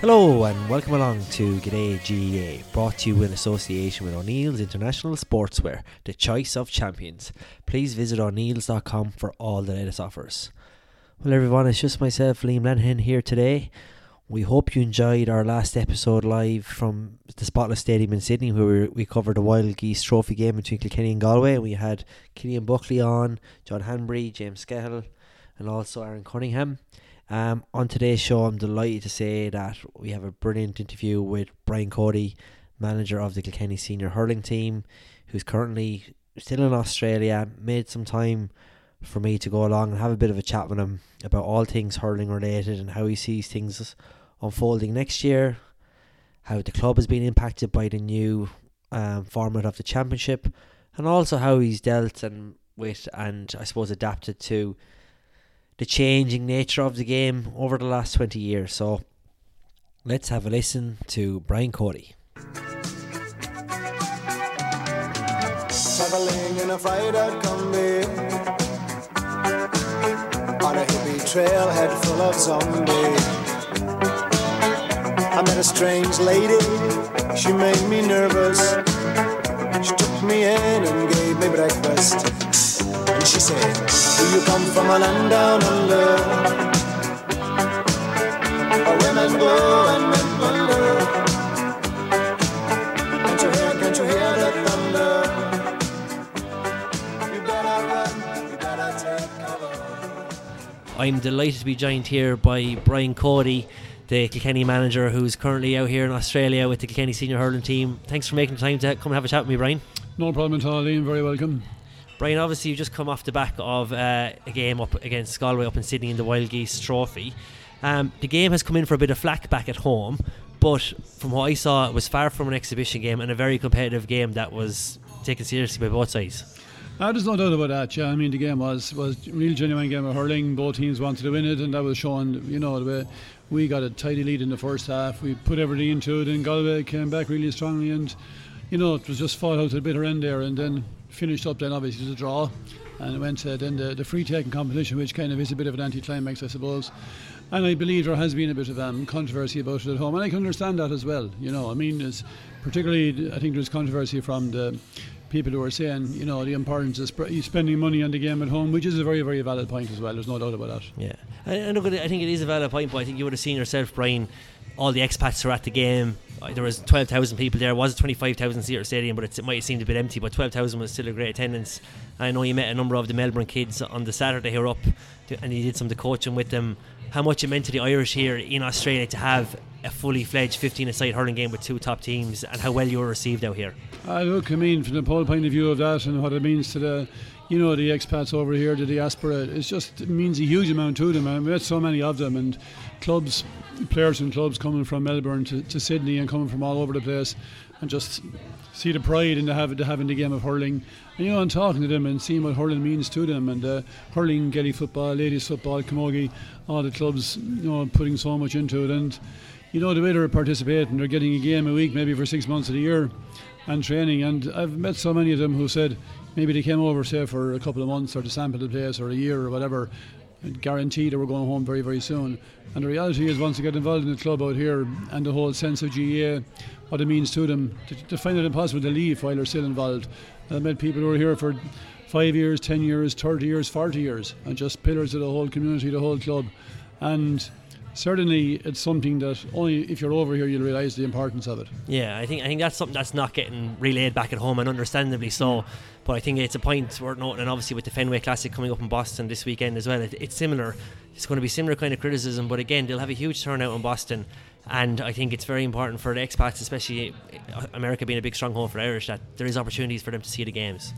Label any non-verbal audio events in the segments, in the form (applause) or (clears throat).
Hello and welcome along to G'day GAA, brought to you in association with O'Neill's International Sportswear, the choice of champions. Please visit o'neills.com for all the latest offers. Well, everyone, it's just myself, Liam Lenihan, here today. We hope you enjoyed our last episode live from the Spotless Stadium in Sydney, where we, covered the Wild Geese Trophy game between Kilkenny and Galway. We had Killian Buckley on, John Hanbury, James Scahill, and also Aaron Cunningham. Um, on today's show, I'm delighted to say that we have a brilliant interview with Brian Cody, manager of the Kilkenny senior hurling team, who's currently still in Australia. Made some time for me to go along and have a bit of a chat with him about all things hurling related and how he sees things unfolding next year, how the club has been impacted by the new um, format of the championship, and also how he's dealt and with and I suppose adapted to the changing nature of the game over the last 20 years. So let's have a listen to Brian Cody. Traveling in a Kombi On a hippie trailhead full of zombies I met a strange lady, she made me nervous. She took me in and gave me breakfast. And she said, do you come from a land down under? Where women go and men wonder. Can't you hear, can't you hear the thunder? You better run, you better take cover. I'm delighted to be joined here by Brian Cody, the Kilkenny manager who's currently out here in Australia with the Kilkenny senior hurling team. Thanks for making the time to come and have a chat with me, Brian. No problem at all, Liam. Very welcome. Brian, obviously, you just come off the back of uh, a game up against Galway up in Sydney in the Wild Geese Trophy. Um, the game has come in for a bit of flack back at home, but from what I saw, it was far from an exhibition game and a very competitive game that was taken seriously by both sides. Uh, there's no doubt about that. Yeah, I mean the game was was a real genuine game of hurling. Both teams wanted to win it, and that was shown. You know, the way we got a tidy lead in the first half. We put everything into it, and Galway came back really strongly. And you know, it was just fought out to the bitter end there, and then finished up. Then obviously the draw, and it went to then the, the free taking competition, which kind of is a bit of an anticlimax, I suppose. And I believe there has been a bit of um, controversy about it at home, and I can understand that as well. You know, I mean, particularly I think there's controversy from the people who are saying, you know, the importance of sp- spending money on the game at home, which is a very, very valid point as well. There's no doubt about that. Yeah, and, look, I think it is a valid point, but I think you would have seen yourself, Brian. All the expats were at the game. Uh, There was twelve thousand people there. It was a twenty-five thousand seater stadium, but it might have seemed a bit empty. But twelve thousand was still a great attendance. I know you met a number of the Melbourne kids on the Saturday here up, and you did some of the coaching with them. How much it meant to the Irish here in Australia to have a fully fledged fifteen-a-side hurling game with two top teams, and how well you were received out here. Uh, look, I mean, from the whole point of view of that and what it means to the, you know, the expats over here, to the diaspora, it's just it means a huge amount to them. We had so many of them, and clubs, players and clubs coming from Melbourne to, to Sydney and coming from all over the place, and just see the pride in the having, the having the game of hurling. And you know, and talking to them and seeing what hurling means to them, and uh, hurling, Gaelic football, ladies football, camogie, all the clubs, you know, putting so much into it, and you know the way they're participating, they're getting a game a week, maybe for six months of the year and training. And I've met so many of them who said maybe they came over, say, for a couple of months or to sample the place or a year or whatever, guaranteed they were going home very, very soon. And the reality is, once they get involved in the club out here and the whole sense of GAA, what it means to them, to, to find it impossible to leave while they're still involved. I've met people who are here for five years, ten years, 30 years, 40 years, and just pillars of the whole community, the whole club. And certainly it's something that only if you're over here you'll realise the importance of it. Yeah, I think I think that's something that's not getting relayed back at home, and understandably so. But I think it's a point worth noting, and obviously with the Fenway Classic coming up in Boston this weekend as well, it, it's similar. It's going to be similar kind of criticism, but again, they'll have a huge turnout in Boston, and I think it's very important for the expats, especially uh, America being a big stronghold for Irish, that there is opportunities for them to see the games.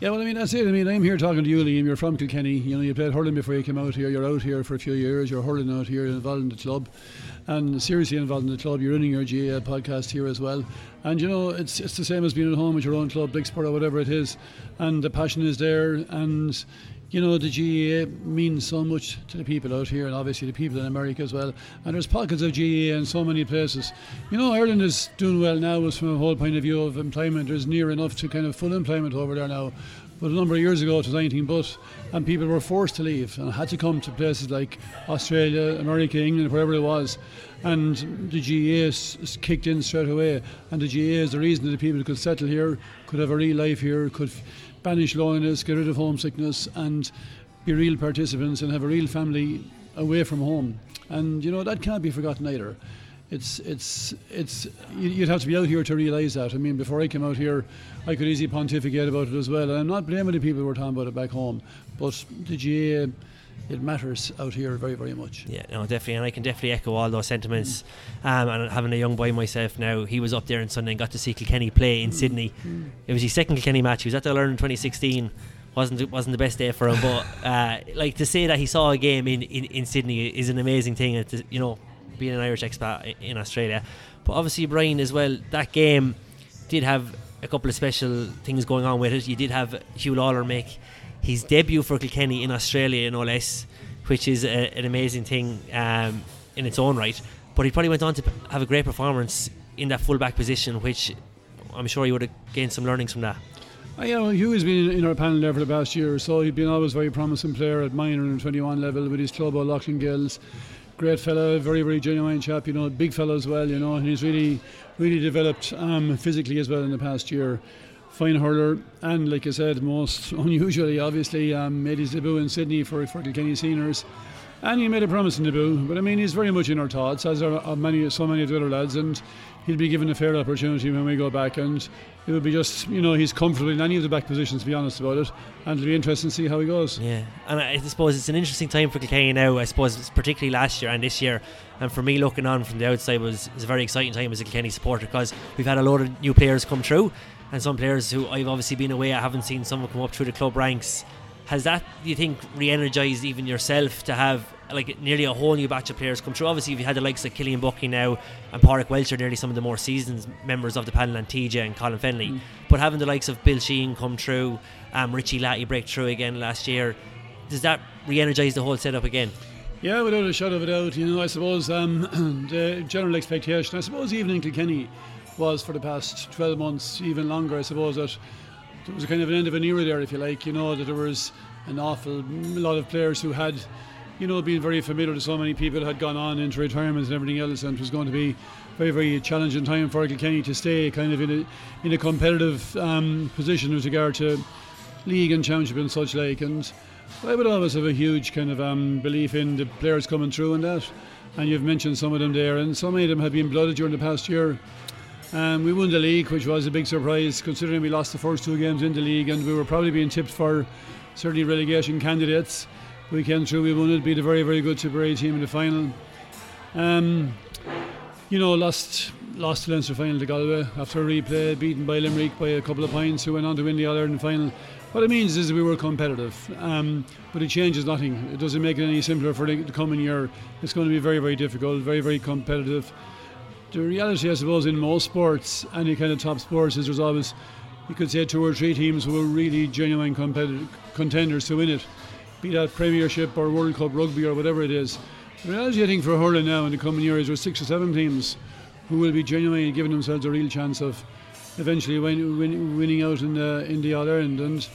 Yeah, well, I mean, that's it. I mean, I'm here talking to you, Liam. You're from Kilkenny. You know, you played hurling before you came out here. You're out here for a few years. You're hurling out here, involved in the club, and seriously involved in the club. You're running your GAA podcast here as well. And, you know, it's it's the same as being at home at your own club, big sport or whatever it is. And the passion is there. And, you know, the GAA means so much to the people out here and obviously the people in America as well. And there's pockets of GAA in so many places. You know, Ireland is doing well now as from a whole point of view of employment. There's near enough to kind of full employment over there now. But a number of years ago it was 19 but and people were forced to leave and had to come to places like Australia, America, England, wherever it was. And the GAA kicked in straight away. And the GAA is the reason that the people could settle here, could have a real life here, could banish loneliness, get rid of homesickness, and be real participants and have a real family away from home. And you know that can't be forgotten either. It's it's it's you- you'd have to be out here to realise that. I mean, before I came out here, I could easily pontificate about it as well. And I'm not blaming the people who were talking about it back home, but the GAA, it matters out here very very much. Yeah, no, definitely, and I can definitely echo all those sentiments. Um, and having a young boy myself now, he was up there on Sunday and got to see Kilkenny play in Sydney. It was his second Kilkenny match. He was at the Ireland 2016. wasn't wasn't the best day for him, but (laughs) uh, like to say that he saw a game in, in, in Sydney is an amazing thing. And to, you know, being an Irish expat in Australia, but obviously Brian as well. That game did have a couple of special things going on with it. You did have Huw Lawlor make his debut for Kilkenny in Australia, no less, which is a, an amazing thing um, in its own right. But he probably went on to have a great performance in that fullback position, which I'm sure he would have gained some learnings from that. Uh, you know, Huw has been in our panel there for the past year or so. He's been always a very promising player at minor and 21 level with his club, O'Loughlin Gaels. Great fella, very, very genuine chap, you know, big fella as well, you know, and he's really, really developed um, physically as well in the past year. Fine hurler, and like I said, most (laughs) unusually, obviously, um, made his debut in Sydney for, for Kilkenny seniors. And he made a promising debut, but I mean, he's very much in our thoughts, as are, many, so many of the other lads, and he'll be given a fair opportunity when we go back. And it will be just, you know, he's comfortable in any of the back positions, to be honest about it, and it'll be interesting to see how he goes. Yeah, and I suppose it's an interesting time for Kilkenny now. I suppose particularly last year and this year, and for me looking on from the outside was is a very exciting time as a Kilkenny supporter because we've had a lot of new players come through, and some players who I've obviously been away. I haven't seen some come up through the club ranks. Has that, do you think, re-energised even yourself to have like nearly a whole new batch of players come through? Obviously, if you've had the likes of Killian Buckley now and Pádraig are nearly some of the more seasoned members of the panel, and TJ and Colin Fennelly. But having the likes of Bill Sheen come through, um, Richie Leahy break through again last year, does that re-energise the whole setup again? Yeah, without a shadow of a doubt. You know, I suppose um, (clears throat) the general expectation, I suppose even in Kilkenny, was for the past 12 months, even longer, I suppose, that there was kind of an end of an era there, if you like. You know, that there was an awful lot of players who had, you know, been very familiar to so many people, had gone on into retirement and everything else, and it was going to be very, very challenging time for Kilkenny to stay kind of in a, in a competitive um, position with regard to league and championship and such like. And I would always have a huge kind of um, belief in the players coming through and that. And you've mentioned some of them there, and so many of them have been blooded during the past year. Um, we won the league, which was a big surprise considering we lost the first two games in the league, and we were probably being tipped for certainly relegation candidates. We came through, we won it, beat a very, very good Super A team in the final. Um, you know, lost lost the Leinster final to Galway after a replay, beaten by Limerick by a couple of points, who went on to win the All Ireland final. What it means is we were competitive, um, but it changes nothing. It doesn't make it any simpler for the, the coming year. It's going to be very, very difficult, very, very competitive. The reality, I suppose, in most sports, any kind of top sports, is there's always, you could say, two or three teams who are really genuine contenders to win it, be that Premiership or World Cup rugby or whatever it is. The reality, I think, for hurling now in the coming years, there's six or seven teams who will be genuinely giving themselves a real chance of eventually win, win, winning out in the in the and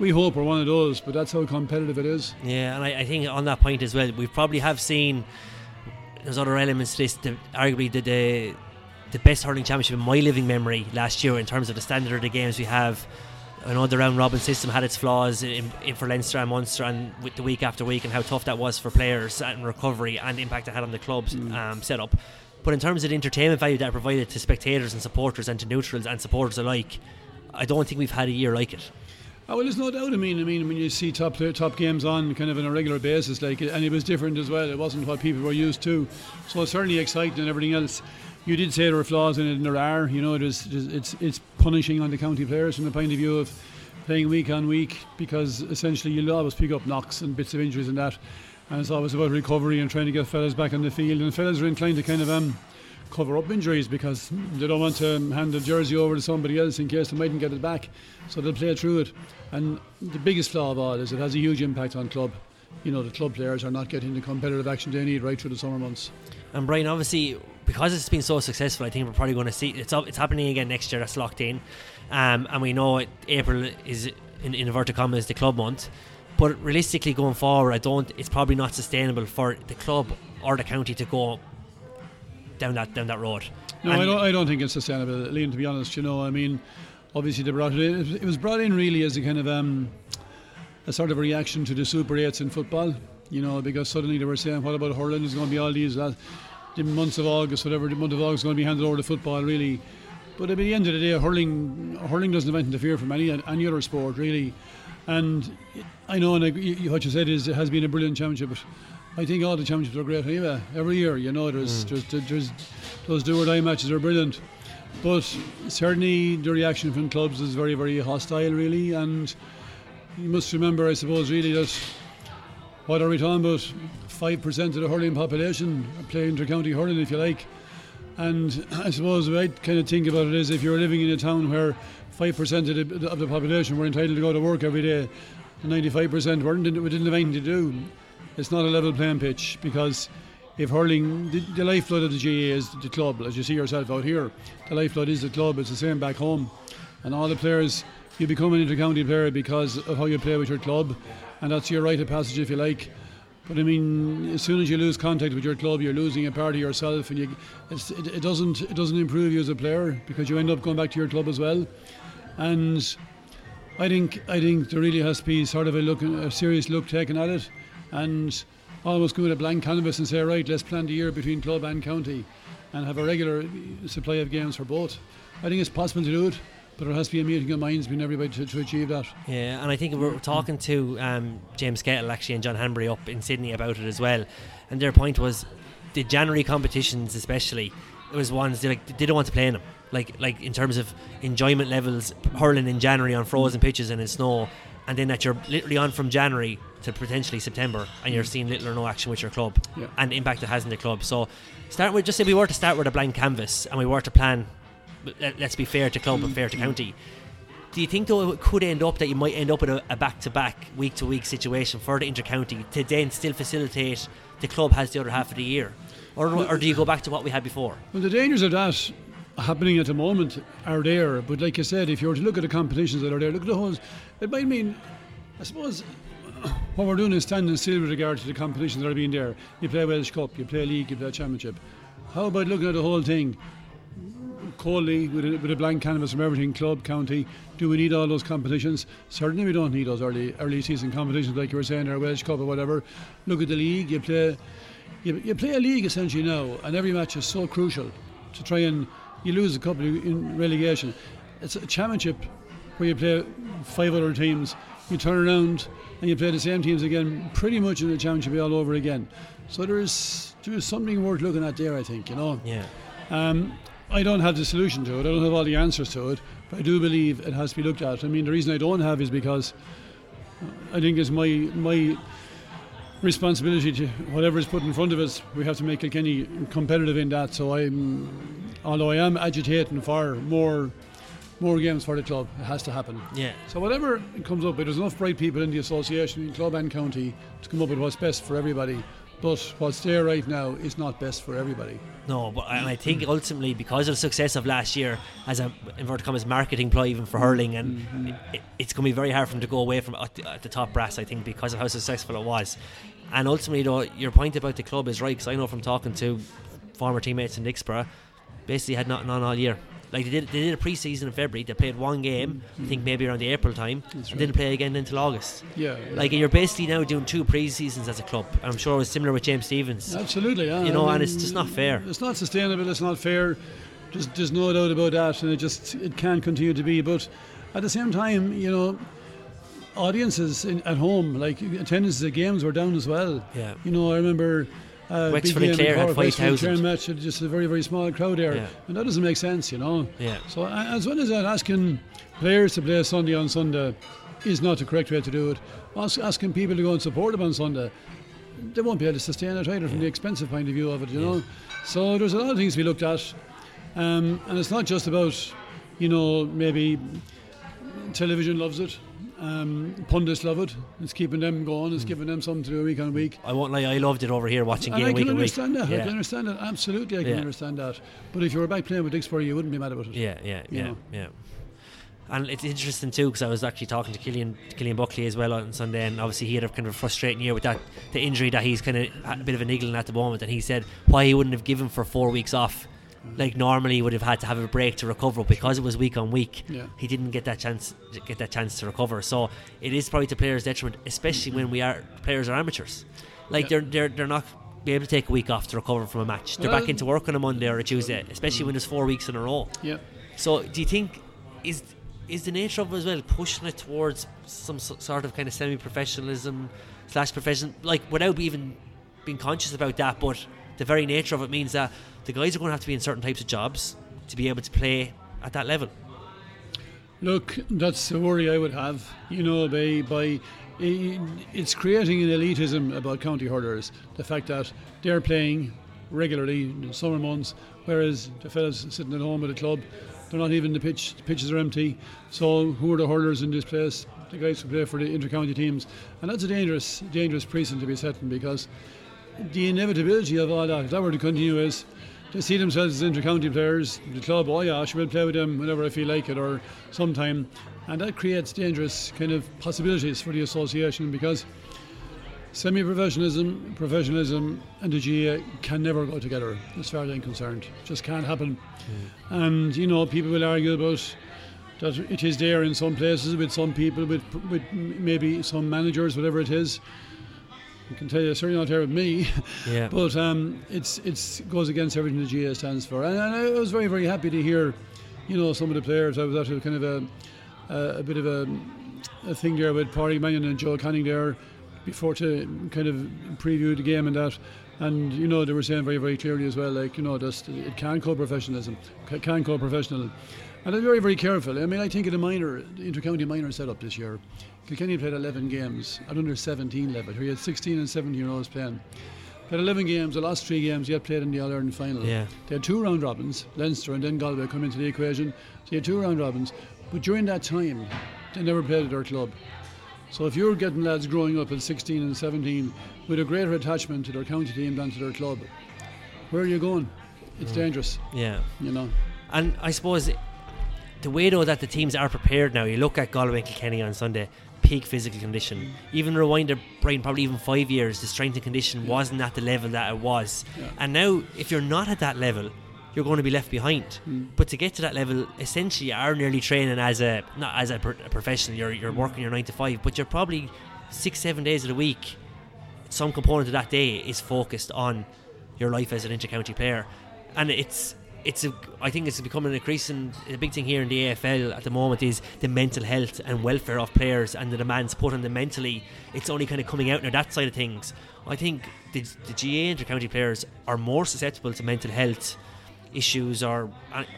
we hope we're one of those. But that's how competitive it is. Yeah, and I, I think on that point as well, we probably have seen there's other elements to this. The, arguably, the, the the best hurling championship in my living memory last year in terms of the standard of the games we have. I know the round robin system had its flaws in, in for Leinster and Munster, and with the week after week, and how tough that was for players and recovery and the impact it had on the club's um, setup. But in terms of the entertainment value that provided to spectators and supporters and to neutrals and supporters alike, I don't think we've had a year like it. Oh, well, there's no doubt. I mean, I mean, when you see top top games on kind of on a regular basis, like, and it was different as well. It wasn't what people were used to, so it's certainly exciting and everything else. You did say there were flaws in it, and there are. You know, it is, it's it's punishing on the county players from the point of view of playing week on week because essentially you'll always pick up knocks and bits of injuries and that, and it's always about recovery and trying to get fellas back on the field. And fellas are inclined to kind of um cover up injuries because they don't want to hand the jersey over to somebody else in case they mightn't get it back. So they'll play through it. And the biggest flaw of all is it has a huge impact on club. You know, the club players are not getting the competitive action they need right through the summer months. And Brian, obviously, because it's been so successful, I think we're probably going to see it's it's happening again next year. That's locked in, um, and we know it, April is in, in inverted commas the club month. But realistically, going forward, I don't. It's probably not sustainable for the club or the county to go down that down that road. No, And- I don't. I don't think it's sustainable, Liam. To be honest, you know, I mean, obviously they brought it. in. It was brought in really as a kind of um, a sort of a reaction to the Super Eights in football. You know, because suddenly they were saying, "What about hurling? Is going to be all these uh, the months of August, whatever the month of August is going to be handed over to football, really." But at the end of the day, hurling hurling doesn't interfere from any any other sport really. And I know, and I, what you said is it has been a brilliant championship. But I think all the championships are great anyway. Every year, you know, mm. there's there's, there's those do or die matches are brilliant. But certainly the reaction from clubs is very, very hostile, really. And you must remember, I suppose, really that what are we talking about? Five percent of the hurling population play inter-county hurling, if you like. And I suppose the way I kind of think about it is, if you're living in a town where five percent of the, of the population were entitled to go to work every day, ninety-five percent weren't, didn't, didn't have anything to do. It's not a level playing pitch because if hurling, the, the lifeblood of the GAA is the club, as you see yourself out here. The lifeblood is the club. It's the same back home, and all the players. You become an inter-county player because of how you play with your club, and that's your rite of passage, if you like. But I mean, as soon as you lose contact with your club, you're losing a part of yourself, and you, it, it doesn't it doesn't improve you as a player because you end up going back to your club as well. And I think I think there really has to be sort of a look, a serious look taken at it, and almost go with a blank canvas and say, right, let's plan the year between club and county, and have a regular supply of games for both. I think it's possible to do it, but there has to be a meeting of minds between everybody to, to achieve that. Yeah, and I think we're talking to um, James Kettle actually and John Hanbury up in Sydney about it as well. And their point was the January competitions, especially, it was ones they like they didn't want to play in them. Like like in terms of enjoyment levels, hurling in January on frozen pitches and in snow, and then that you're literally on from January to potentially September, and you're mm. seeing little or no action with your club, Yeah. and impact it has in the club. So start with just say we were to start with a blank canvas and we were to plan. let- Let's be fair to club and fair to mm-hmm. county do you think though it could end up that you might end up with a, a back-to-back week-to-week situation for the inter-county to then still facilitate the club has the other half of the year or, or do you go back to what we had before Well, the dangers of that happening at the moment are there. But like I said, if you were to look at the competitions that are there, look at the whole. It might mean, I suppose, (clears throat) what we're doing is standing still with regard to the competitions that are being there. You play Walsh Cup, you play League, you play Championship. How about looking at the whole thing? Coldly, with a, with a blank canvas from everything, club, county, do we need all those competitions? Certainly we don't need those early early season competitions like you were saying, or Walsh Cup or whatever. Look at the league, you play you, you play a league essentially now, and every match is so crucial to try and you lose a couple in relegation. It's a championship where you play five other teams, you turn around and you play the same teams again, pretty much in the championship all over again. So there's there's something worth looking at there, I think. You know. yeah Um, I don't have the solution to it. I don't have all the answers to it, but I do believe it has to be looked at. I mean, the reason I don't have is because I think it's my my responsibility to whatever is put in front of us. We have to make Kilkenny competitive in that. So I'm, although I am agitating for more more games for the club, it has to happen. yeah So whatever comes up, there's enough bright people in the association, in club and county, to come up with what's best for everybody. But what's there right now is not best for everybody. no but and I think ultimately because of the success of last year as a inverted commas marketing ploy even for hurling and mm-hmm. it, it's going to be very hard for them to go away from at the, at the top brass I think because of how successful it was and ultimately though your point about the club is right because I know from talking to former teammates in Dicksboro basically had nothing on all year. Like they did, they did a pre-season in February. They played one game, I think maybe around the April time, and didn't play again until August. Yeah. Like you're basically now doing two pre-seasons as a club. I'm sure it was similar with James Stephens. Absolutely, yeah. You know, I and it's just not fair. It's not sustainable. It's not fair. There's, there's no doubt about that, and it just it can't continue to be. But at the same time, you know, audiences in, at home, like attendances at games, were down as well. Yeah. You know, I remember. Uh, Wexford and Clare had Cork, Wexford 5,000. Clare match, had just a very very small crowd there, Yeah. and that doesn't make sense, you know. Yeah. So as well as that, asking players to play a Sunday on Sunday is not the correct way to do it. Ask, asking people to go and support them on Sunday they won't be able to sustain it either from the expensive point of view of it, you know. So there's a lot of things to be looked at, um, and it's not just about, you know, maybe television loves it, um, pundits love it. It's keeping them going. It's giving them something to do week on week. I won't lie, I loved it over here watching And game week on week. I can understand that. I can understand that. Absolutely, I can Yeah. understand that. But if you were back playing with Dicksboro, you wouldn't be mad about it. Yeah, yeah, You yeah, know. yeah. And it's interesting too because I was actually talking to Killian Killian Buckley as well on Sunday, and obviously he had a kind of a frustrating year with that the injury that he's kind of had a bit of a niggling at the moment, and he said why he wouldn't have given for four weeks off. Mm. Like normally he would have had to have a break to recover because it was week on week. Yeah. He didn't get that chance get that chance to recover. So it is probably to players' detriment, especially mm-hmm. when we are players are amateurs. Like Yeah. they're they're they're not be able to take a week off to recover from a match. They're Well- back into work on a Monday or a Tuesday, especially mm. when there's four weeks in a row. Yeah. So, do you think is is the nature of it as well pushing it towards some sort of kind of semi-professionalism slash profession, like without even being conscious about that? But the very nature of it means that the guys are going to have to be in certain types of jobs to be able to play at that level. Look, that's the worry I would have. You know, by by, it's creating an elitism about county hurlers. The fact that they're playing regularly in the summer months, whereas the fellas sitting at home at the club, they're not even the pitch. The pitches are empty. So who are the hurlers in this place? The guys who play for the inter-county teams, and that's a dangerous, dangerous precedent to be setting because the inevitability of all that, if that were to continue, is to see themselves as inter-county players. The club, oh yeah, I should play with them whenever I feel like it or sometime, and that creates dangerous kind of possibilities for the association because semi-professionalism, professionalism, and the GAA can never go together, as far as I'm concerned. Just can't happen. Hmm. And you know, people will argue about that it is there in some places with some people, with with maybe some managers, whatever it is. I can tell you, certainly not here with me. Yeah. (laughs) But um, it's it's goes against everything the GAA stands for, and, and I was very very happy to hear, you know, some of the players. I was at a kind of a a, a bit of a, a thing there with Parry Mannion and Joe Canning there before to kind of preview the game and that. And you know they were saying very very clearly as well, like you know, just it can call professionalism, ca- can call professional. And I'm very very careful. I mean, I think in the minor, the inter-county minor setup this year, Kilkenny played 11 games at under 17 level. You had 16 and 17 year olds playing. Played 11 games, the last three games, yet played in the All Ireland final. Yeah. They had two round robins, Leinster and then Galway come into the equation. So you had two round robins. But during that time, they never played at their club. So if you're getting lads growing up at 16 and 17 with a greater attachment to their county team than to their club, where are you going? It's mm. dangerous, Yeah. you know. And I suppose the way though that the teams are prepared now, you look at Galway and Kilkenny on Sunday, peak physical condition. Even rewind their brain probably even five years, the strength and condition wasn't at the level that it was. Yeah. And now if you're not at that level, you're going to be left behind. Hmm. But to get to that level, essentially you are nearly training as a not as a, pro- a professional, you're you're working your nine to five, but you're probably six, seven days of the week some component of that day is focused on your life as an intercounty player, and it's it's a, I think it's becoming an increasing a big thing here in the AFL at the moment is the mental health and welfare of players and the demands put on them mentally. It's only kind of coming out now that side of things. I think the, the GAA intercounty players are more susceptible to mental health issues or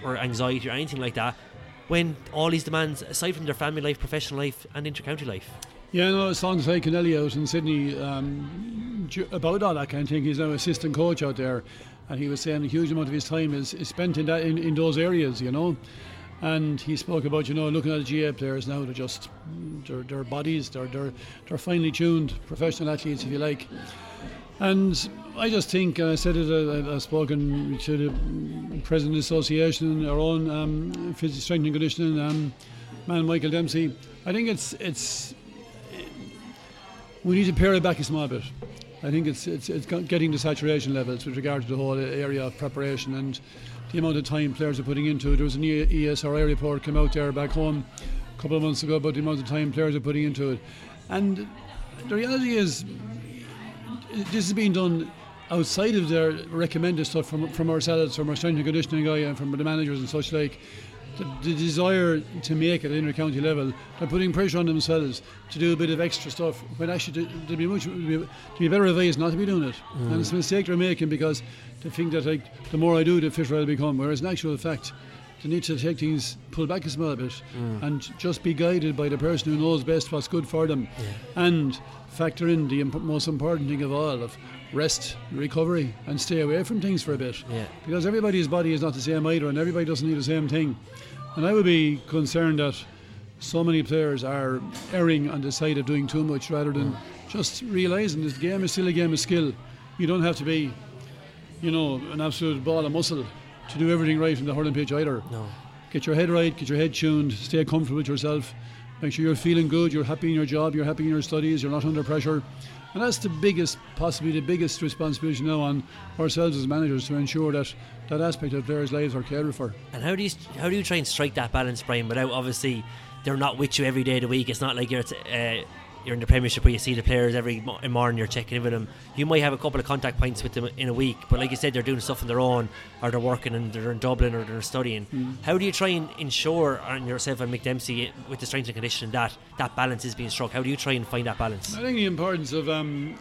or anxiety or anything like that when all these demands aside from their family life, professional life, and intercounty life. Yeah, no, it sounds like Kennelly out in Sydney um, about all that kind of thing. He's now assistant coach out there, and he was saying a huge amount of his time is, is spent in that in, in those areas, you know. And he spoke about you know looking at the GAA players now. They're just their, their bodies, they're, they're they're finely tuned professional athletes, if you like. And I just think, and I said it, I've spoken to the president of the association, our own um, physical strength and conditioning um, man, Michael Dempsey. I think it's it's we need to pare it back a small bit. I think it's it's, it's getting to saturation levels with regard to the whole area of preparation and the amount of time players are putting into it. There was an E- ESRI report came out there back home a couple of months ago about the amount of time players are putting into it, and the reality is this is being done outside of their recommended stuff from from ourselves, from our strength and conditioning guy, and from the managers and such like. The, the desire to make it at inter-county level, they're putting pressure on themselves to do a bit of extra stuff. When actually, to, be much to be, be better advised not to be doing it, and mm. it's a mistake they're making because they think that like the more I do, the fitter I'll become. Whereas in actual fact, they need to take things, pull back a small bit, Mm. and just be guided by the person who knows best what's good for them, and factor in the imp- most important thing of all of rest, and recovery, and stay away from things for a bit. Yeah. Because everybody's body is not the same either, and everybody doesn't need the same thing. And I would be concerned that so many players are erring on the side of doing too much rather than just realizing this game is still a game of skill. You don't have to be, you know, an absolute ball of muscle to do everything right in the hurling pitch either. No. Get your head right, get your head tuned, stay comfortable with yourself, make sure you're feeling good, you're happy in your job, you're happy in your studies, you're not under pressure. And that's the biggest, possibly the biggest responsibility now on ourselves as managers to ensure that that aspect of players' lives are cared for. And how do you how do you try and strike that balance, Brian? Without obviously they're not with you every day of the week. It's not like you're at, uh, you're in the Premiership where you see the players every mo- morning. You're checking in with them. You might have a couple of contact points with them in a week, but like you said, they're doing stuff on their own, or they're working and they're in Dublin or they're studying. How do you try and ensure on yourself and Mick Dempsey with the strength and conditioning that that balance is being struck? How do you try and find that balance? I think the importance of um,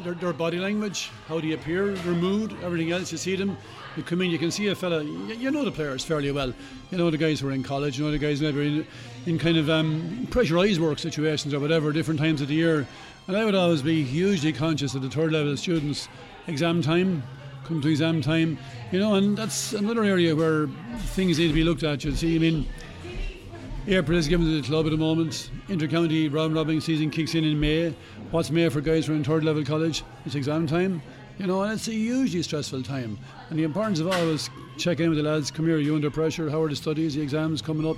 their, their body language, how they appear, their mood, everything else. You see them, you come in, you can see a fella. You, you know the players fairly well. You know the guys who are in college. You know the guys maybe in, in kind of um, pressurised work situations or whatever, different times of the year. And I would always be hugely conscious of the third level students' exam time. Come to exam time, you know, and that's another area where things need to be looked at. You see, I mean, April is given to the club at the moment. Inter-county round season kicks in in May. What's May for guys who are in third level college? It's exam time. You know, and it's a hugely stressful time. And the importance of always checking in with the lads. Come here, you under pressure? How are the studies? The exams coming up?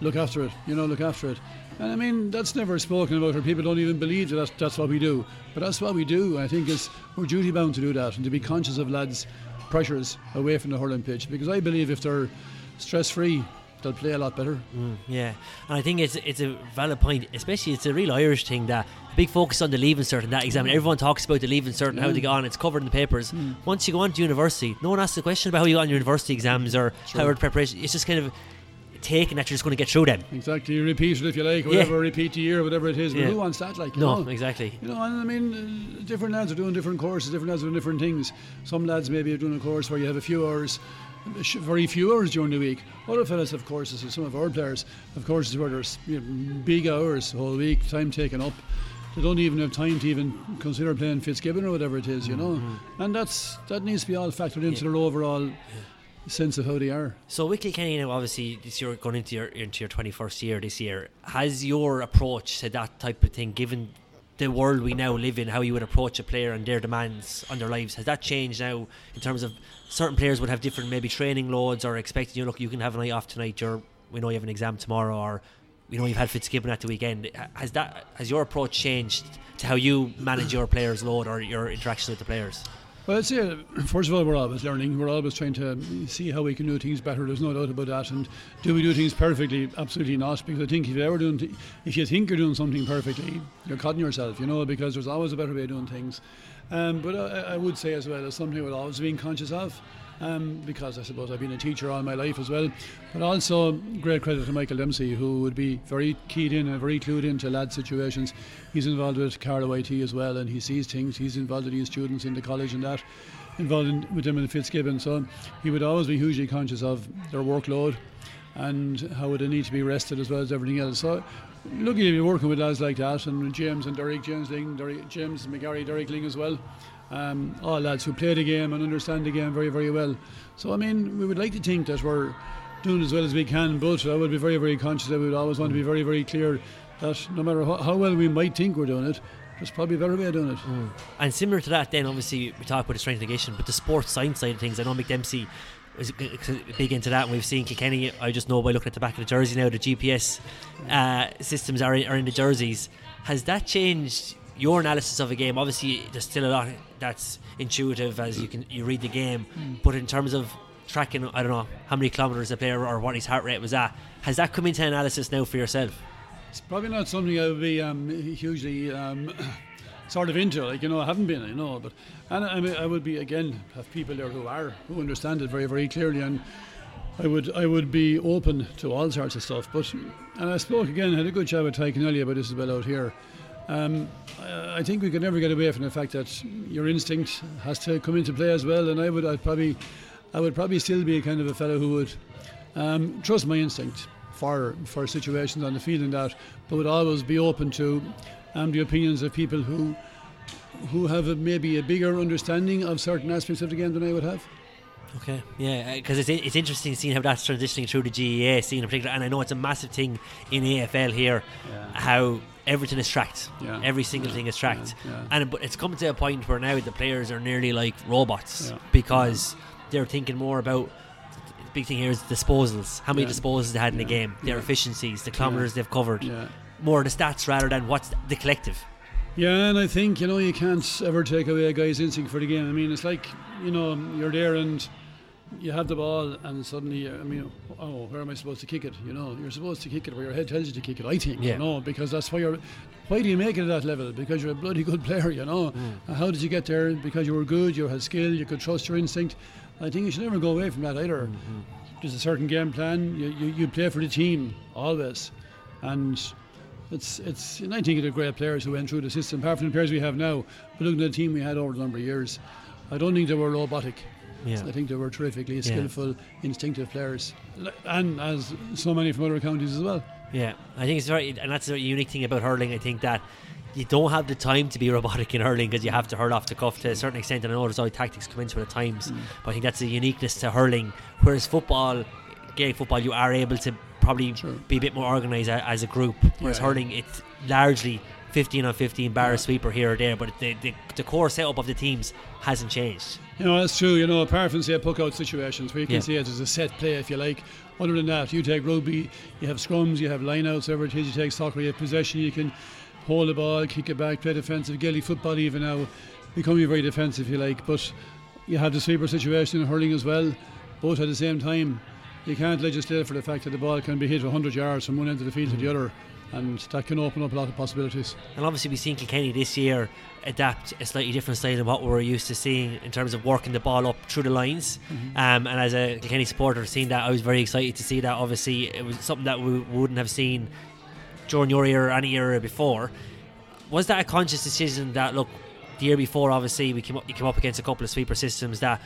Look after it. You know, look after it. And I mean, that's never spoken about, or people don't even believe that that's, that's what we do. But that's what we do. I think it's we're duty bound to do that and to be conscious of lads' pressures away from the hurling pitch. Because I believe if they're stress free, they'll play a lot better. Mm, yeah, and I think it's it's a valid point, especially it's a real Irish thing that big focus on the leaving cert and that exam. And everyone talks about the leaving cert and how they mm. go on. It's covered in the papers. Once you go on to university, no one asks the question about how you got on your university exams or how your preparation. It's just kind of taken that you're just going to get through them. Exactly, you repeat it if you like, Yeah. repeat the year, whatever it is. But Yeah. who wants that? Like, No, know? exactly. You know, and I mean, uh, different lads are doing different courses, different lads are doing different things. Some lads maybe are doing a course where you have a few hours, very few hours during the week. Other fellas have courses, and some of our players have courses where there's you know, big hours the whole week, time taken up. They don't even have time to even consider playing Fitzgibbon or whatever it is, you know. Mm-hmm. And that's that needs to be all factored into their overall sense of how they are. So with Kilkenny now, obviously, this year going into your into your twenty first year this year, has your approach to that type of thing, given the world we now live in, how you would approach a player and their demands on their lives, has that changed now in terms of certain players would have different maybe training loads or expecting you look you can have a night off tonight, you're we know you have an exam tomorrow or we know you've had Fitzgibbon at the weekend. Has that has your approach changed to how you manage your players' load or your interactions with the players? Well, I'd say, first of all, we're always learning. We're always trying to see how we can do things better. There's no doubt about that. And do we do things perfectly? Absolutely not. Because I think if you ever doing, th- if you think you're doing something perfectly, you're cutting yourself. You know, because there's always a better way of doing things. Um, but I, I would say as well, it's something we're always being conscious of. Um, because I suppose I've been a teacher all my life as well, but also great credit to Michael Dempsey, who would be very keyed in and very clued into lad situations. He's involved with Carlow IT as well, and he sees things. He's involved with his students in the college and that, involved in, with them in Fitzgibbon. So he would always be hugely conscious of their workload and how they need to be rested as well as everything else. So lucky to be working with lads like that, and James and Derek James Lyng, Derek, James McGarry, Derek Lyng as well. Um, all lads who play the game and understand the game very, very well. So I mean, we would like to think that we're doing as well as we can, but I would be very, very conscious that we would always want to be very, very clear that no matter how, well we might think we're doing it, there's probably a better way of doing it. And similar to that, then obviously we talk about the strength conditioning, but the sports science side of things, I know Mick Dempsey is big into that, and we've seen Kilkenny. I just know by looking at the back of the jersey now, the GPS uh, systems are in, are in the jerseys. Has that changed your analysis of a game? Obviously, there's still a lot that's intuitive as you can you read the game, but in terms of tracking, I don't know how many kilometers a player or what his heart rate was at. Has that come into analysis now for yourself? It's probably not something I would be um, hugely um, (coughs) sort of into. Like you know, I haven't been, you know, but and I, mean, I would be again have people there who are who understand it very very clearly, and I would I would be open to all sorts of stuff. But and I spoke again, I had a good chat with Tadhg Kennelly about this as well out here. Um, I I think we could never get away from the fact that your instinct has to come into play as well, and I would I'd probably I would probably still be a kind of a fellow who would Um, trust my instinct for for situations on the field and that, but would always be open to um, the opinions of people who who have a, maybe a bigger understanding of certain aspects of the game than I would have. Okay, yeah, because it's it's interesting seeing how that's transitioning through the GAA scene in particular, and I know it's a massive thing in AFL here, how everything is tracked, Yeah. every single Yeah. thing is tracked, Yeah. And but it's coming to a point where now the players are nearly like robots because they're thinking more about. The big thing here is disposals. How many disposals they had in the game, their efficiencies, the kilometres they've covered, more the stats rather than what's the collective. Yeah, and I think you know you can't ever take away a guy's instinct for the game. I mean, it's like you know you're there and you have the ball, and suddenly I mean, oh, where am I supposed to kick it? You know, you're supposed to kick it where your head tells you to kick it. I think, Yeah. you know, because that's why you're. Why do you make it at that level? Because you're a bloody good player, you know. Hmm. And how did you get there? Because you were good, you had skill, you could trust your instinct. I think you should never go away from that either. Mm-hmm. There's a certain game plan. You, you, you play for the team always, and it's it's. And I think of the great players who went through the system. Apart from the players we have now, but looking at the team we had over the number of years, I don't think they were robotic. Yeah. I think they were terrifically skillful, instinctive players, and as so many from other counties as well. Yeah, I think it's very, and that's a unique thing about hurling. I think that you don't have the time to be (laughs) robotic in hurling because you have to hurl off the cuff to a certain extent. And I know there's always tactics come into it at times, Mm. but I think that's the uniqueness to hurling. Whereas football, Gaelic football, you are able to probably Sure. be a bit more organised as a group. Whereas Yeah. hurling, it's largely 15 on 15 bar a sweeper here or there, but the, the, the core setup of the teams hasn't changed. You know, that's true. You know, apart from say puck out situations where you can Yeah. see it as a set play, if you like. Other than that, you take rugby, you have scrums, you have lineouts, whatever it is. You take soccer, you have possession. You can hold the ball, kick it back, play defensive. Gaelic football even now becoming very defensive, if you like. But you have the sweeper situation in hurling as well, both at the same time. You can't legislate for the fact that the ball can be hit 100 yards from one end of the field to the mm-hmm. other, and that can open up a lot of possibilities. And obviously, we've seen Kilkenny this year adapt a slightly different style than what we're used to seeing in terms of working the ball up through the lines. Um, and as a Kilkenny supporter, seeing that, I was very excited to see that. Obviously, it was something that we wouldn't have seen during your era or any era before. Was that a conscious decision that, look, the year before, obviously, we came up, you came up against a couple of sweeper systems that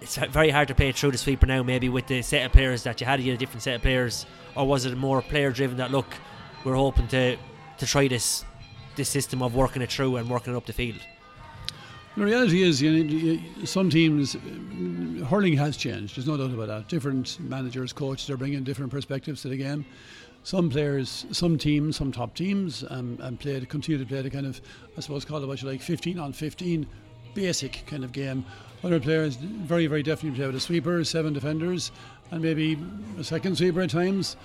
it's very hard to play through the sweeper now, maybe with the set of players that you had, you had a different set of players, or was it more player driven that look, we're hoping to to try this this system of working it through and working it up the field? The reality is, you know, some teams, uh, hurling has changed. There's no doubt about that. Different managers, coaches are bringing different perspectives to the game. Some players, some teams, some top teams, um, and play to continue to play the kind of, I suppose, call it what you like, 15 on 15, basic kind of game. Other players very, very definitely play with a sweeper, seven defenders, and maybe a second sweeper at times.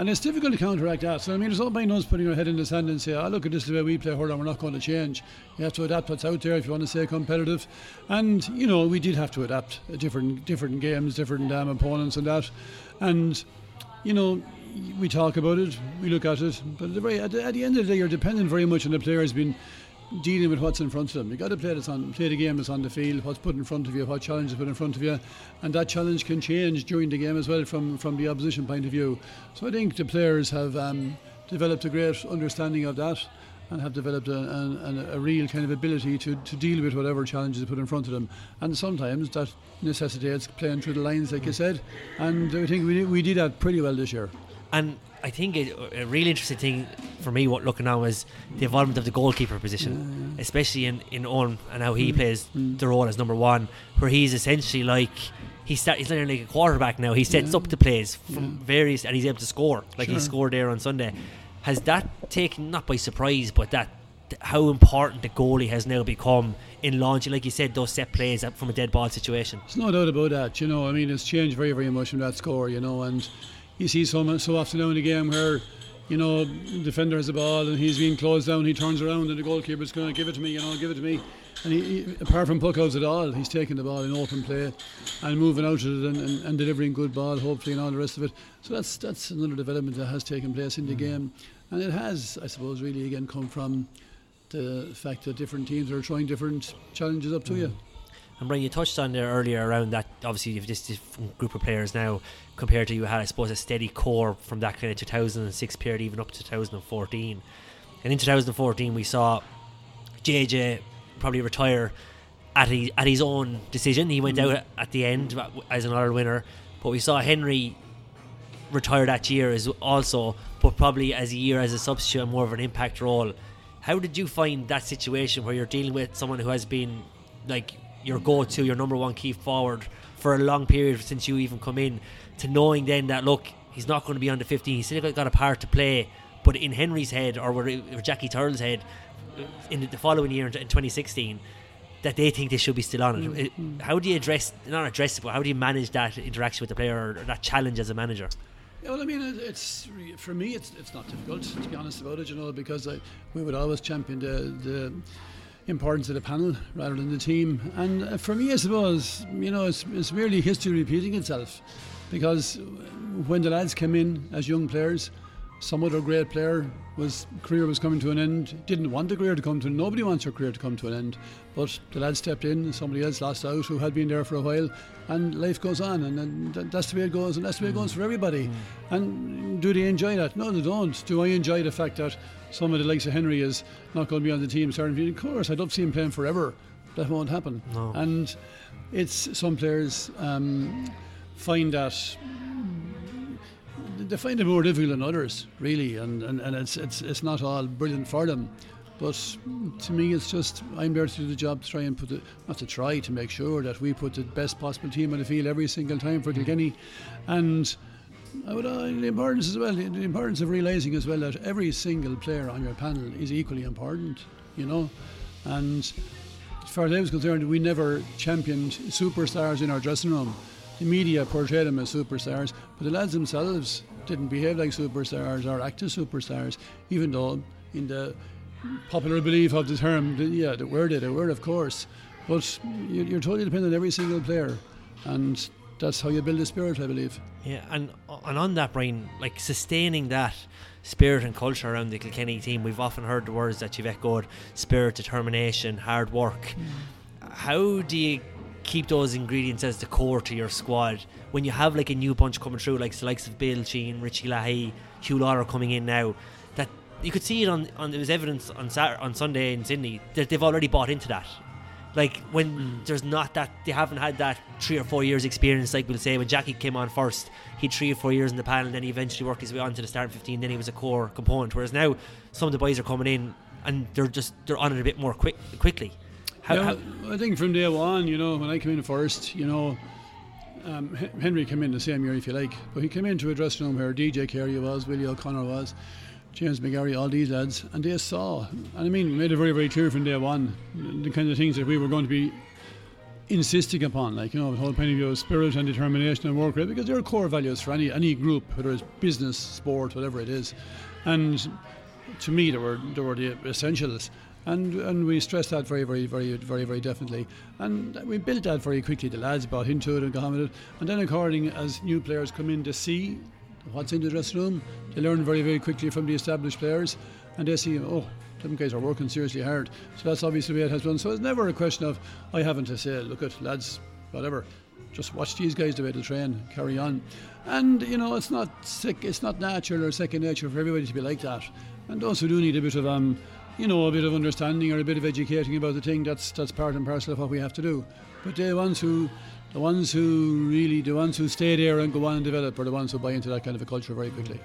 And it's difficult to counteract that. So, I mean, there's all in us putting our head in the sand and say, oh, look at this, the way we play hurling, we're not going to change. You have to adapt what's out there if you want to stay competitive. And, you know, we did have to adapt different different games, different um, opponents and that. And, you know, we talk about it, we look at it, but at the, very, at the, at the end of the day, you're dependent very much on the players being dealing with what's in front of them. You've got to play this on, play the game that's on the field, what's put in front of you, what challenge is put in front of you, and that challenge can change during the game as well from from the opposition point of view. So I think the players have um, developed a great understanding of that. And have developed a, a, a real kind of ability to, to deal with whatever challenges put in front of them. And sometimes that necessitates playing through the lines, like you said. And I think we we did that pretty well this year. And I think a, a really interesting thing for me, what looking now is the involvement of the goalkeeper position, mm. especially in in Eoin and how he mm. plays mm. the role as number one, where he's essentially like. He's, start, he's nearly like a quarterback now. He sets up the plays from various, and he's able to score like he scored there on Sunday. Has that taken not by surprise, but that th- how important the goalie has now become in launching, like you said, those set plays up from a dead ball situation. There's no doubt about that. You know, I mean, it's changed very, very much from that score. You know, and you see so so often now in the game where, you know, defender has the ball and he's being closed down. He turns around and the goalkeeper's going to give it to me. You know, give it to me. And he, he, apart from puckouts at all, he's taking the ball in open play and moving out of it and, and, and delivering good ball, hopefully, and all the rest of it. So that's that's another development that has taken place in the mm. game, and it has, I suppose, really again come from the fact that different teams are throwing different challenges up to mm. you. And Brian, you touched on there earlier around that. Obviously, you've this different group of players now compared to you had, I suppose, a steady core from that kind of 2006 period, even up to 2014. And in 2014, we saw JJ probably retire at his, at his own decision. He went mm. out at the end as an Ireland winner, but we saw Henry retire that year as also, but probably as a year as a substitute and more of an impact role. How did you find that situation where you're dealing with someone who has been like your go-to, your number one key forward for a long period since you even come in, to knowing then that look, he's not going to be on the 15, he's still got a part to play, but in Henry's head or, or Jackie Tyrrell's head, uh, in the following year in 2016 that they think they should be still on it. it. How do you address not address it, but how do you manage that interaction with the player or that challenge as a manager? Yeah, well, I mean, it's for me, it's it's not difficult to be honest about it, you know, because I, we would always champion the the importance of the panel rather than the team. And uh, for me, I suppose, you know, it's it's merely history repeating itself, because when the lads came in as young players, some other great player was career was coming to an end. Didn't want the career to come to. an end. Nobody wants your career to come to an end. But the lad stepped in, and somebody else lost out who had been there for a while, and life goes on, and, and that's the way it goes, and that's the way it goes for everybody. And do they enjoy that? No, they don't. Do I enjoy the fact that some of the likes of Henry is not going to be on the team starting? Of course, I'd love to see him playing forever. That won't happen. No. And it's some players um, find that they find it more difficult than others, really, and, and, and it's, it's it's not all brilliant for them. But to me, it's just I'm there to do the job to try and put the not to try to make sure that we put the best possible team on the field every single time for Kilkenny, and I would uh, the importance as well, the importance of realizing as well that every single player on your panel is equally important, you know, and as far as I was concerned, we never championed superstars in our dressing room. The media portrayed them as superstars, but the lads themselves didn't behave like superstars or act as superstars, even though in the popular belief of the term, the, yeah, the word it, a word of course. But you- you're totally dependent on every single player, and that's how you build a spirit, I believe. Yeah, and and on that, Brian, like sustaining that spirit and culture around the Kilkenny team, we've often heard the words that you've echoed: spirit, determination, hard work. Mm. How do you keep those ingredients as the core to your squad when you have like a new bunch coming through, like the likes of Bill Sheen, Richie Leahy, Huw Lawlor coming in now? That you could see it on, on there was evidence on Saturday, on Sunday in Sydney that they've already bought into that. Like when mm. there's not that they haven't had that three or four years experience, like we'll say when Jackie came on first, he had three or four years in the panel, and then he eventually worked his way onto the starting fifteen. Then he was a core component. Whereas now some of the boys are coming in and they're just they're on it a bit more quick quickly. How, Yeah, how, I think from day one, you know, when I came in first, you know, um, Henry came in the same year, if you like, but he came into a dressing room where DJ Carey was, Willie O'Connor was, James McGarry, all these lads, and they saw, and I mean, made it very, very clear from day one the kind of things that we were going to be insisting upon, like, you know, the whole point of view of spirit and determination and work rate, because they're core values for any, any group, whether it's business, sport, whatever it is. And to me, they were, they were the essentials. And, and we stressed that very, very, very, very, very definitely. And we built that very quickly. The lads bought into it and got on with it. And then, according as new players come in to see what's in the dressing room, they learn very, very quickly from the established players. And they see, oh, them guys are working seriously hard. So that's obviously the way it has been. So it's never a question of I haven't to say, look at lads, whatever. Just watch these guys the way they train, carry on. And you know, it's not sick, it's not natural or second nature for everybody to be like that. And those who do need a bit of um, you know, a bit of understanding or a bit of educating about the thing, that's that's part and parcel of what we have to do. But the ones who the ones who really the ones who stay there and go on and develop are the ones who buy into that kind of a culture very quickly.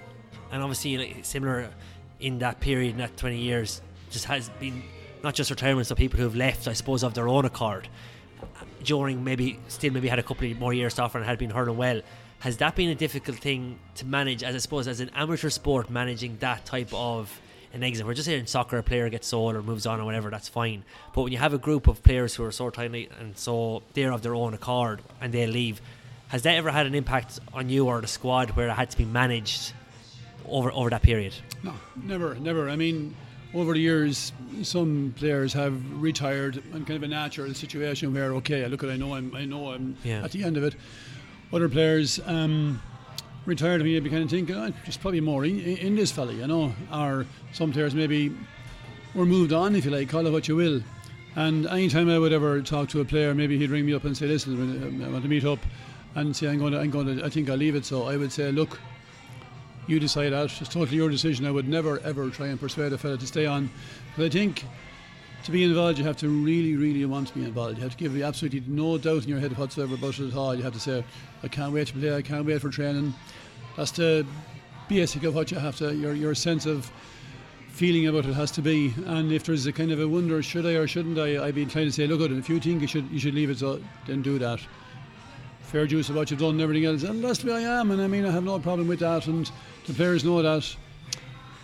and obviously like, similar in that period, in that 20 years, just has been not just retirements of people who have left, I suppose, of their own accord. During maybe still maybe had a couple of more years offer and had been hurling well. Has that been a difficult thing to manage? As I suppose, as an amateur sport, managing that type of an exit. We're just saying soccer, a player gets sold or moves on or whatever, that's fine. But when you have a group of players who are so tiny and so they're of their own accord and they leave, has that ever had an impact on you or the squad where it had to be managed over over that period? No, never, never. I mean, over the years, some players have retired and kind of a natural situation where, okay, I look at, I know I'm, I know I'm Yeah. at the end of it. Other players um, retired, and you kind of thinking, oh, there's probably more in, in this fella, you know. Or some players maybe were moved on, if you like, call it what you will. And anytime I would ever talk to a player, maybe he'd ring me up and say, "Listen, um, I want to meet up," and say, "I'm going to, I'm going to, I think I'll leave it." So I would say, "Look, you decide that. It's totally your decision. I would never ever try and persuade a fella to stay on. But I think to be involved, you have to really, really want to be involved. You have to give absolutely no doubt in your head whatsoever about it at all. You have to say, I can't wait to play. I can't wait for training. that's the basic of what you have to your your sense of feeling about it has to be. And if there's a kind of a wonder, should I or shouldn't I? I'd be inclined to say, look at it. If you think you should, you should leave it, so then do that. Fair juice of what you've done and everything else. And that's the way I am. And I mean, I have no problem with that. And the players know that.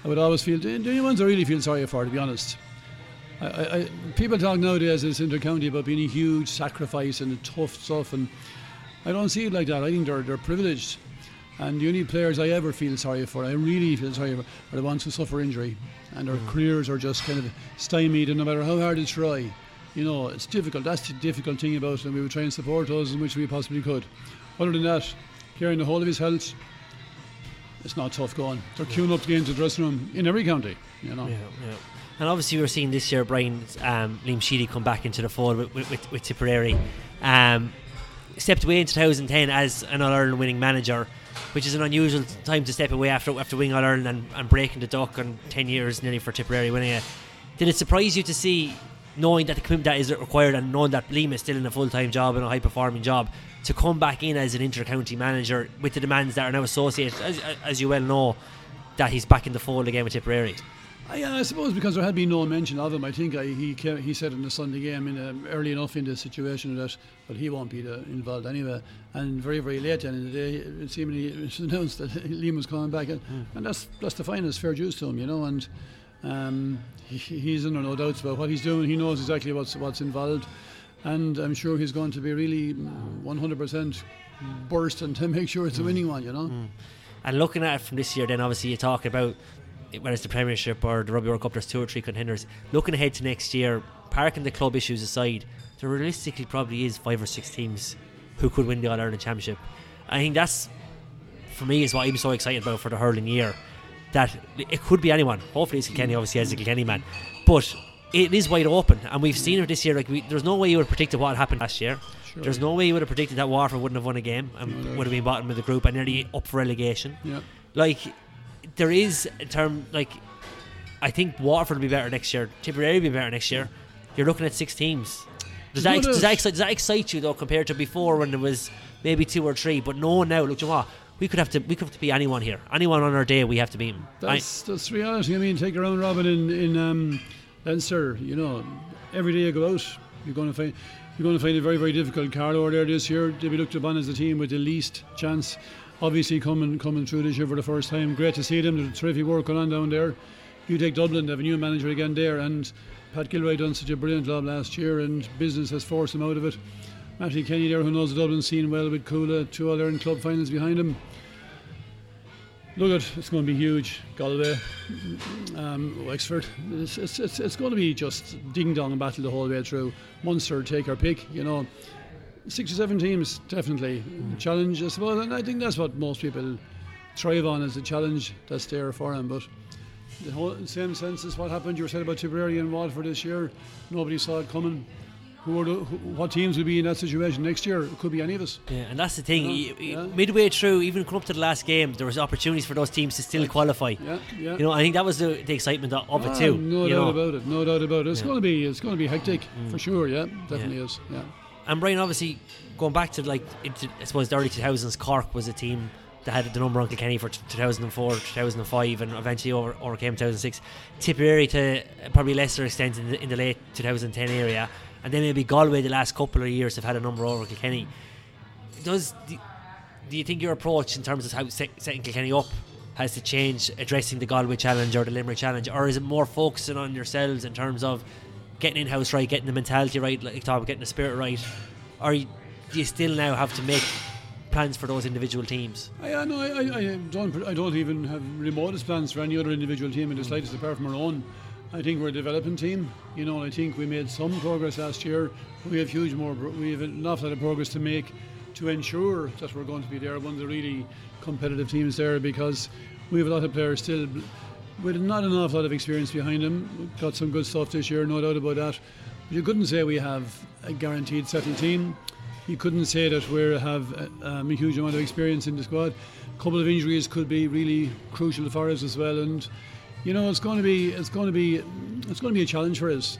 I would always feel the only ones I really feel sorry for, to be honest. I, I, people talk nowadays in this intercounty about being a huge sacrifice and tough stuff, and I don't see it like that. I think they're, they're privileged. And the only players I ever feel sorry for, I really feel sorry for, are the ones who suffer injury and their mm. careers are just kind of stymied, and no matter how hard they try, you know, it's difficult. That's the difficult thing about it, and we would try and support those in which we possibly could. Other than that, carrying the whole of his health, it's not tough going. They're queuing up to get into the dressing room in every county, you know. Yeah, yeah. And obviously, we are seeing this year Brian um, Liam Sheedy come back into the fold with, with, with, with Tipperary. Um, stepped away in 2010 as an All Ireland winning manager, which is an unusual time to step away after after winning All Ireland and, and breaking the duck on 10 years nearly for Tipperary winning it. Did it surprise you to see, knowing that the commitment that is required and knowing that Liam is still in a full time job and a high performing job, to come back in as an inter county manager with the demands that are now associated, as, as you well know, that he's back in the fold again with Tipperary? Uh, I, I suppose because there had been no mention of him, I think I, he came, he said in the Sunday game in um, early enough in the situation that well he won't be the, involved anyway, and very very late in the day it seemingly (laughs) it was announced that (laughs) Liam was coming back, and, hmm. and that's that's the finest fair dues to him, you know, and um, he, he's under no doubts about what he's doing. He knows exactly what's what's involved, and I'm sure he's going to be really mm, 100% hmm. bursting to (laughs) make sure it's a winning hmm. one, you know. And looking at it from this year, then obviously you talk about whether it's the Premiership or the Rugby World Cup, there's two or three contenders. Looking ahead to next year, parking the club issues aside, there realistically probably is five or six teams who could win the All Ireland Championship. I think that's, for me, is what I'm so excited about for the hurling year. That it could be anyone. Hopefully, it's Kilkenny, obviously, as a Kilkenny man. But it is wide open, and we've seen it this year. Like we, there's no way you would have predicted what happened last year. Sure. There's no way you would have predicted that Waterford wouldn't have won a game and would have been bottom of the group and nearly up for relegation Yeah. like there is a term like I think Waterford will be better next year. Tipperary will be better next year. You're looking at six teams. Does that, What does, that excite, does that excite you though compared to before when there was maybe two or three? But no, now look, you know what? We could have to we could have to be anyone here. Anyone on our day, we have to beat them. That's that's the reality. I mean, take a round robin in in um, Leinster. You know, every day you go out, you're going to find you're going to find it very very difficult. Carlow there this year, they be looked upon as the team with the least chance. Obviously, coming coming through this year for the first time. Great to see them. There's terrific work going on down there. You take Dublin, they have a new manager again there, and Pat Gilroy done such a brilliant job last year, and business has forced him out of it. Matthew Kenny there, who knows the Dublin scene well with Cuala, two other Ireland club finals behind him. Look at it, it's going to be huge. Galway, um, Wexford. It's, it's, it's, it's going to be just ding dong battle the whole way through. Munster, take our pick. You know, six or seven teams definitely challenge. I suppose, and I think that's what most people thrive on is the challenge that's there for them. But the whole same sense as what happened. You were saying about Tipperary and Waterford this year. Nobody saw it coming. Who are the, who, what teams will be in that situation next year? It could be any of us. Yeah, and that's the thing. Yeah, y- y- yeah. Midway through, even up to the last game, there was opportunities for those teams to still qualify. Yeah, yeah. You know, I think that was the, the excitement of of Ah, it too. No you doubt know. about it. No doubt about it. It's Yeah. Mm. going to be it's going to be hectic for sure. Yeah, definitely Yeah. is. Yeah. And Brian, obviously, going back to like, into, I suppose the early 2000s, Cork was a team that had the number on Kilkenny for t- 2004, 2005, and eventually over, overcame 2006. Tipperary to probably lesser extent in the, in the late 2010 area, and then maybe Galway the last couple of years have had a number over Kilkenny. Does do, do you think your approach in terms of how set, setting Kilkenny up has to change, addressing the Galway challenge or the Limerick challenge, or is it more focusing on yourselves in terms of getting in house right, getting the mentality right, like you about getting the spirit right, or you- do you still now have to make plans for those individual teams? I, I, no, I, I, don't. I don't even have remotest plans for any other individual team in the slightest, apart from our own. I think we're a developing team. You know, I think we made some progress last year. We have huge more. We have an lot of progress to make to ensure that we're going to be there, one of the really competitive teams there, because we have a lot of players still with not an awful lot of experience behind. We've got some good stuff this year, no doubt about that. But you couldn't say we have a guaranteed settled team. You couldn't say that we have uh, um, a huge amount of experience in the squad. A couple of injuries could be really crucial for us as well, and you know it's going to be it's going to be it's going to be a challenge for us.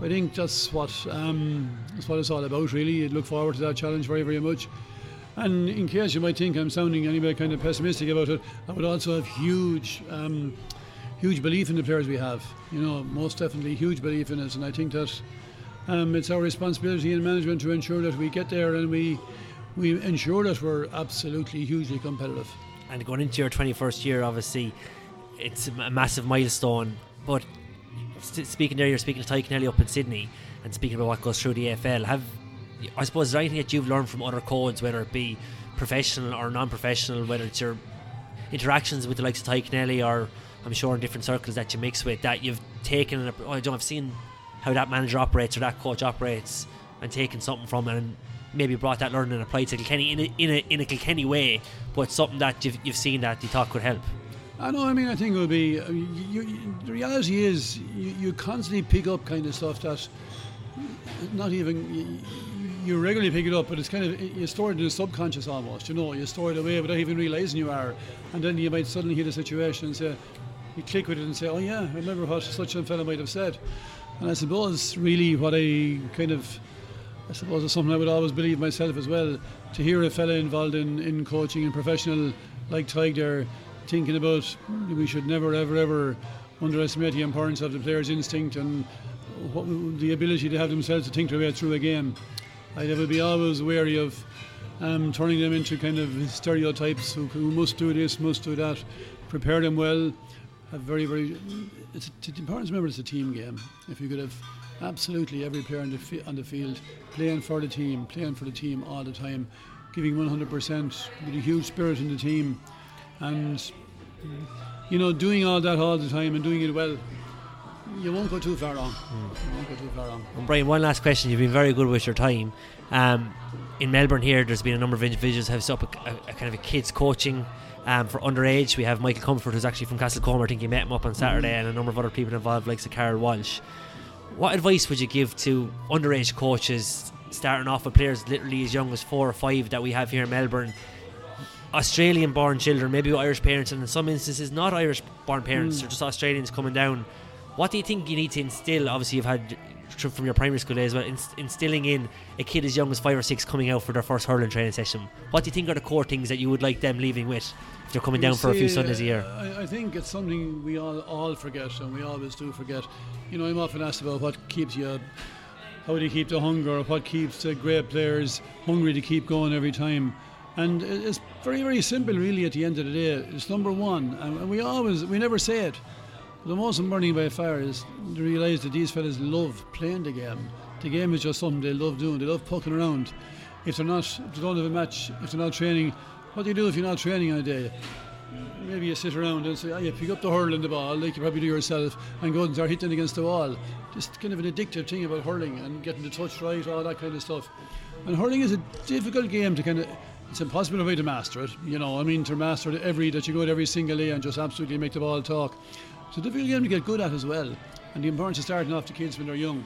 I think that's what um, that's what it's all about. Really, I look forward to that challenge very very much. And in case you might think I'm sounding anyway kind of pessimistic about it, I would also have huge, um, huge belief in the players we have. You know, most definitely huge belief in us, and I think that um, it's our responsibility in management to ensure that we get there and we we ensure that we're absolutely hugely competitive. And going into your 21st year, obviously, it's a massive milestone. But speaking there, you're speaking to Tadhg Kennelly up in Sydney and speaking about what goes through the AFL. Have I suppose is there anything that you've learned from other codes, whether it be professional or non-professional, whether it's your interactions with the likes of Tadhg Kennelly or I'm sure in different circles that you mix with that you've taken and oh, I don't I've seen how that manager operates or that coach operates and taken something from it and maybe brought that learning and applied to Kilkenny in a, in a, in a Kilkenny way, but something that you've, you've seen that you thought could help. I know. I mean, I think it will be. Uh, you, you, the reality is, you, you constantly pick up kind of stuff that not even you, you regularly pick it up, but it's kind of you store it in the subconscious almost. You know, you store it away without even realizing you are, and then you might suddenly hit a situation and say, you click with it and say, oh yeah, I remember what such a fellow might have said, and I suppose really what I kind of. I suppose it's something I would always believe myself as well. To hear a fella involved in, in coaching and professional like Tadhg there thinking about we should never, ever, ever underestimate the importance of the player's instinct and what, the ability to have themselves to think their way through a game. I would be always wary of um, turning them into kind of stereotypes who, who, must do this, must do that. Prepare them well. Have very, very. It's, it's important to remember it's a team game. If you could have absolutely every player on the, fi- on the field playing for the team, playing for the team all the time, giving 100% with a huge spirit in the team and you know doing all that all the time and doing it well you won't go too far wrong you won't go too far wrong And Brian, one last question. You've been very good with your time. Um, in Melbourne here, there's been a number of individuals who have set up a, a, a kind of a kids coaching um, for underage. We have Michael Comfort, who's actually from Castlecomer. I think you met him up on Saturday, and a number of other people involved, like Sir Carol Walsh. What advice would you give to underage coaches starting off with players literally as young as four or five that we have here in Melbourne? Australian born children, maybe Irish parents, and in some instances not Irish born parents, Mm. they're just Australians coming down. What do you think you need to instill? Obviously, you've had from your primary school days, but inst- instilling in a kid as young as five or six coming out for their first hurling training session. What do you think are the core things that you would like them leaving with if they're coming down You for a few see, Sundays a year? uh, I, I think it's something we all all forget, and we always do forget. You know, I'm often asked about what keeps you, how do you keep the hunger, what keeps the great players hungry to keep going every time. And it's very, very simple, really. At the end of the day, it's number one, and we always, we never say it. The most important by far is to realise that these fellas love playing the game. The game is just something they love doing. They love poking around. If they're not, if they don't have a match, if they're not training, what do you do if you're not training on a day? maybe you sit around and say, oh, you pick up the hurling the ball, like you probably do yourself, and go and start hitting against the wall. Just kind of an addictive thing about hurling and getting the touch right, all that kind of stuff. And hurling is a difficult game to kind of. It's impossible to way to master it. You know, I mean, to master it every that you go at every single day and just absolutely make the ball talk. A difficult game to get good at as well. And the importance of starting off the kids when they're young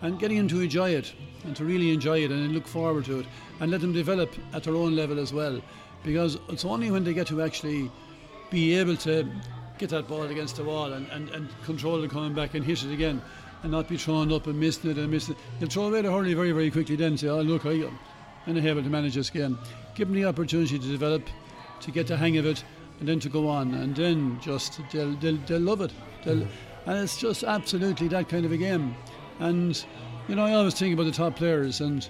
and getting them to enjoy it and to really enjoy it and look forward to it and let them develop at their own level as well. Because it's only when they get to actually be able to get that ball against the wall and, and, and control it coming back and hit it again and not be thrown up and missing it and missing it. They'll throw away the hurley very, very quickly then and say, oh, look, I'm able to manage this game. Give them the opportunity to develop, to get the hang of it, and then to go on. And then just, they'll, they'll, they'll love it. They'll, and it's just absolutely that kind of a game. And, you know, I always think about the top players and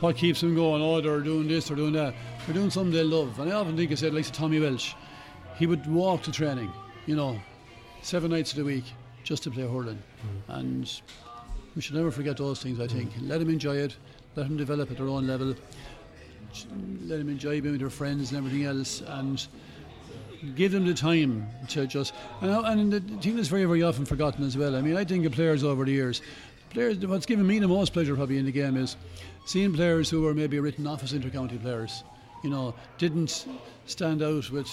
what keeps them going. Oh, they're doing this, they're doing that. They're doing something they love. And I often think I said, like Tommy Walsh, he would walk to training, you know, seven nights of the week just to play hurling. Mm-hmm. And we should never forget those things, I think. Mm-hmm. Let them enjoy it, let them develop at their own level, let them enjoy being with their friends and everything else, and give them the time to just. And, and the thing that's very, very often forgotten as well. I mean, I think of players over the years. Players, what's given me the most pleasure probably in the game is seeing players who were maybe written off as intercounty players. You know, didn't stand out with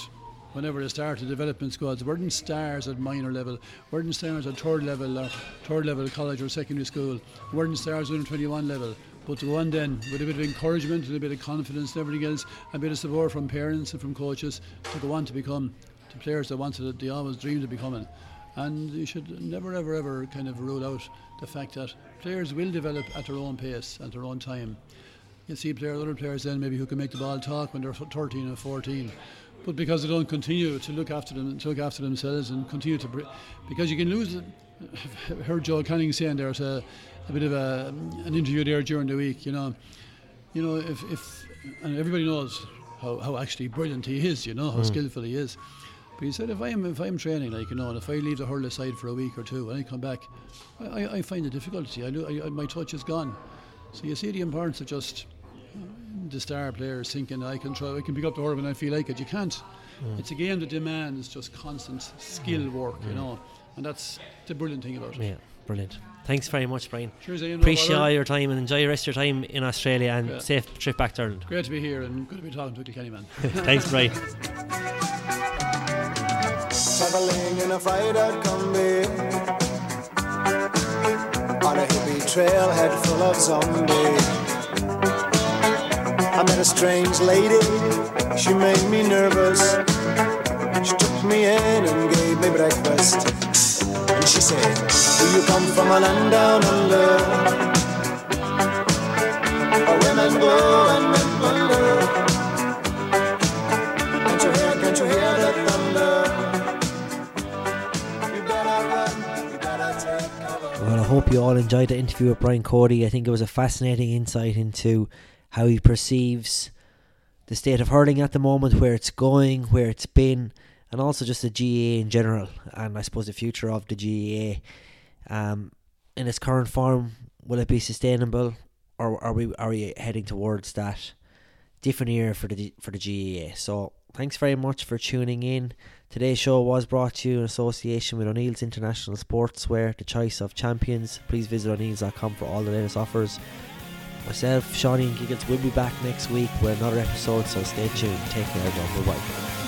whenever they started development squads, weren't stars at minor level, weren't stars at third level or third level college or secondary school, weren't stars at under 21 level. But to go on then with a bit of encouragement and a bit of confidence and everything else, a bit of support from parents and from coaches to go on to become the players they wanted, it, they always dreamed of becoming. And you should never, ever, ever kind of rule out the fact that players will develop at their own pace, at their own time. you see players, other players then maybe who can make the ball talk when they're 13 or 14. But because they don't continue to look after them, to look after themselves, and continue to, because you can lose. (laughs) I heard Joe Canning saying there's a, a bit of a, an interview there during the week. You know, you know if, if and everybody knows how, how actually brilliant he is. You know how hmm. skillful he is. But he said if I'm if I'm training like you know, and if I leave the hurl aside for a week or two and I come back, I, I, I find the difficulty. I, do, I, I my touch is gone. So you see the importance of just the star players thinking I can try, I can pick up the hurl when I feel like it. You can't. Hmm. It's a game that demands just constant skill work, you hmm. know, and that's the brilliant thing about it. Yeah, brilliant. Thanks very much, Brian. Cheers, Ian. Appreciate all your time and enjoy the rest of your time in Australia and Yeah. safe trip back to Ireland. Great to be here and good to be talking to you, Kilkenny man. (laughs) (laughs) Thanks, Brian. traveling in a Friday Kombi on a hippie trailhead full of zombies. I met a strange lady, she made me nervous. She took me in and gave me breakfast. And she said, Do you come from a land down under? Where women go and men wonder. Well, I hope you all enjoyed the interview with Brian Cody. I think it was a fascinating insight into how he perceives the state of hurling at the moment, where it's going, where it's been, and also just the GAA in general, and I suppose the future of the GAA. Um, in its current form, will it be sustainable, or are we are we heading towards that different era for the for the GAA? So, thanks very much for tuning in. Today's show was brought to you in association with O'Neill's International Sportswear, the choice of champions. Please visit o'neills.com for all the latest offers. Myself, Shawnee and Giggles will be back next week with another episode, so stay tuned. Take care, everyone. Bye bye.